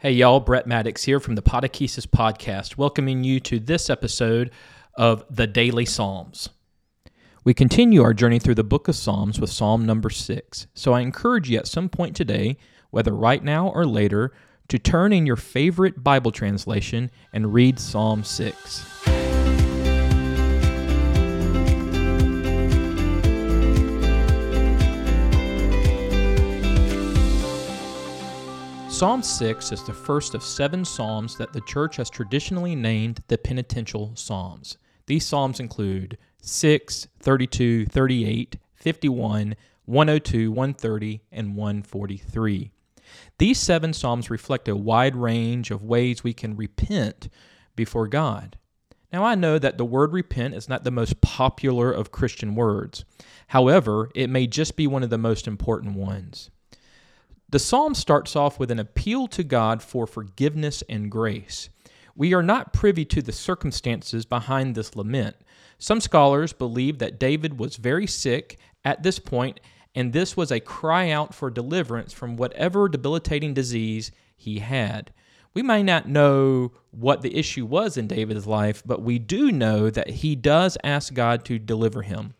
Hey, y'all, Brett Maddox here from the Podechesis Podcast, welcoming you to this episode of the Daily Psalms. We continue our journey through the book of Psalms with Psalm number six. So I encourage you at some point today, whether right now or later, to turn in your favorite Bible translation and read Psalm 6. Psalm 6 is the first of seven psalms that the church has traditionally named the penitential psalms. These psalms include 6, 32, 38, 51, 102, 130, and 143. These seven psalms reflect a wide range of ways we can repent before God. Now, I know that the word repent is not the most popular of Christian words. However, it may just be one of the most important ones. The psalm starts off with an appeal to God for forgiveness and grace. We are not privy to the circumstances behind this lament. Some scholars believe that David was very sick at this point, and this was a cry out for deliverance from whatever debilitating disease he had. We may not know what the issue was in David's life, but we do know that he does ask God to deliver him.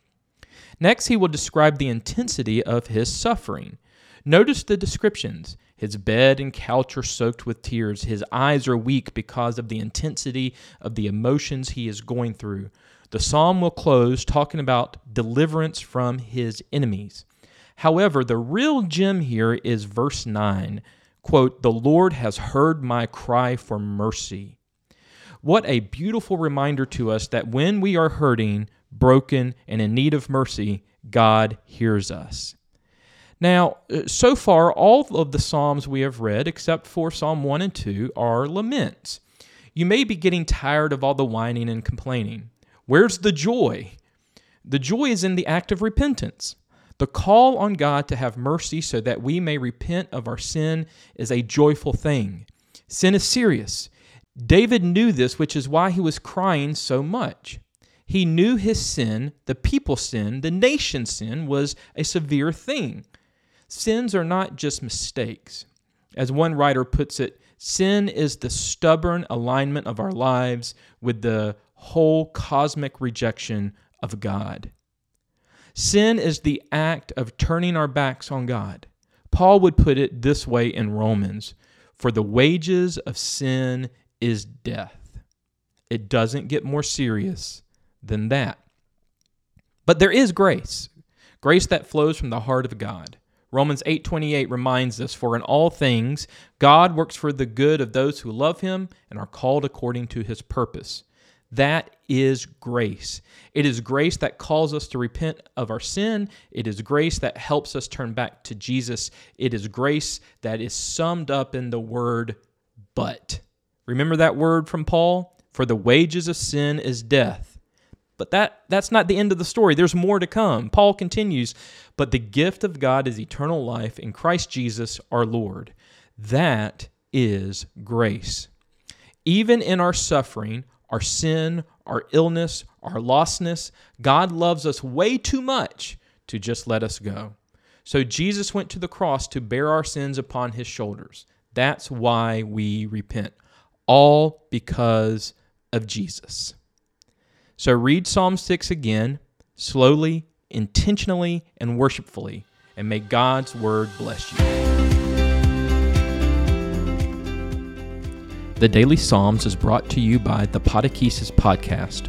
Next, he will describe the intensity of his suffering. Notice the descriptions. His bed and couch are soaked with tears. His eyes are weak because of the intensity of the emotions he is going through. The psalm will close talking about deliverance from his enemies. However, the real gem here is verse 9. Quote, The Lord has heard my cry for mercy. What a beautiful reminder to us that when we are hurting, broken, and in need of mercy, God hears us. Now, uh, so far, all of the Psalms we have read, except for Psalm 1 and 2, are laments. You may be getting tired of all the whining and complaining. Where's the joy? The joy is in the act of repentance. The call on God to have mercy so that we may repent of our sin is a joyful thing. Sin is serious. David knew this, which is why he was crying so much. He knew his sin, the people's sin, the nation's sin, was a severe thing. Sins are not just mistakes. As one writer puts it, sin is the stubborn alignment of our lives with the whole cosmic rejection of God. Sin is the act of turning our backs on God. Paul would put it this way in Romans For the wages of sin is death. It doesn't get more serious than that. But there is grace, grace that flows from the heart of God. Romans 8:28 reminds us for in all things God works for the good of those who love him and are called according to his purpose. That is grace. It is grace that calls us to repent of our sin. It is grace that helps us turn back to Jesus. It is grace that is summed up in the word but. Remember that word from Paul? For the wages of sin is death but that that's not the end of the story. There's more to come. Paul continues, but the gift of God is eternal life in Christ Jesus our Lord. That is grace. Even in our suffering, our sin, our illness, our lostness, God loves us way too much to just let us go. So Jesus went to the cross to bear our sins upon his shoulders. That's why we repent. All because of Jesus. So read Psalm 6 again, slowly, intentionally, and worshipfully, and may God's word bless you. The Daily Psalms is brought to you by the Podechesis Podcast,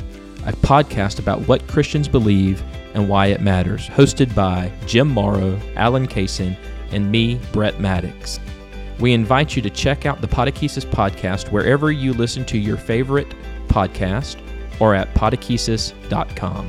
a podcast about what Christians believe and why it matters, hosted by Jim Morrow, Alan Kaysen, and me, Brett Maddox. We invite you to check out the Podechesis Podcast wherever you listen to your favorite podcast or at podechesis.com.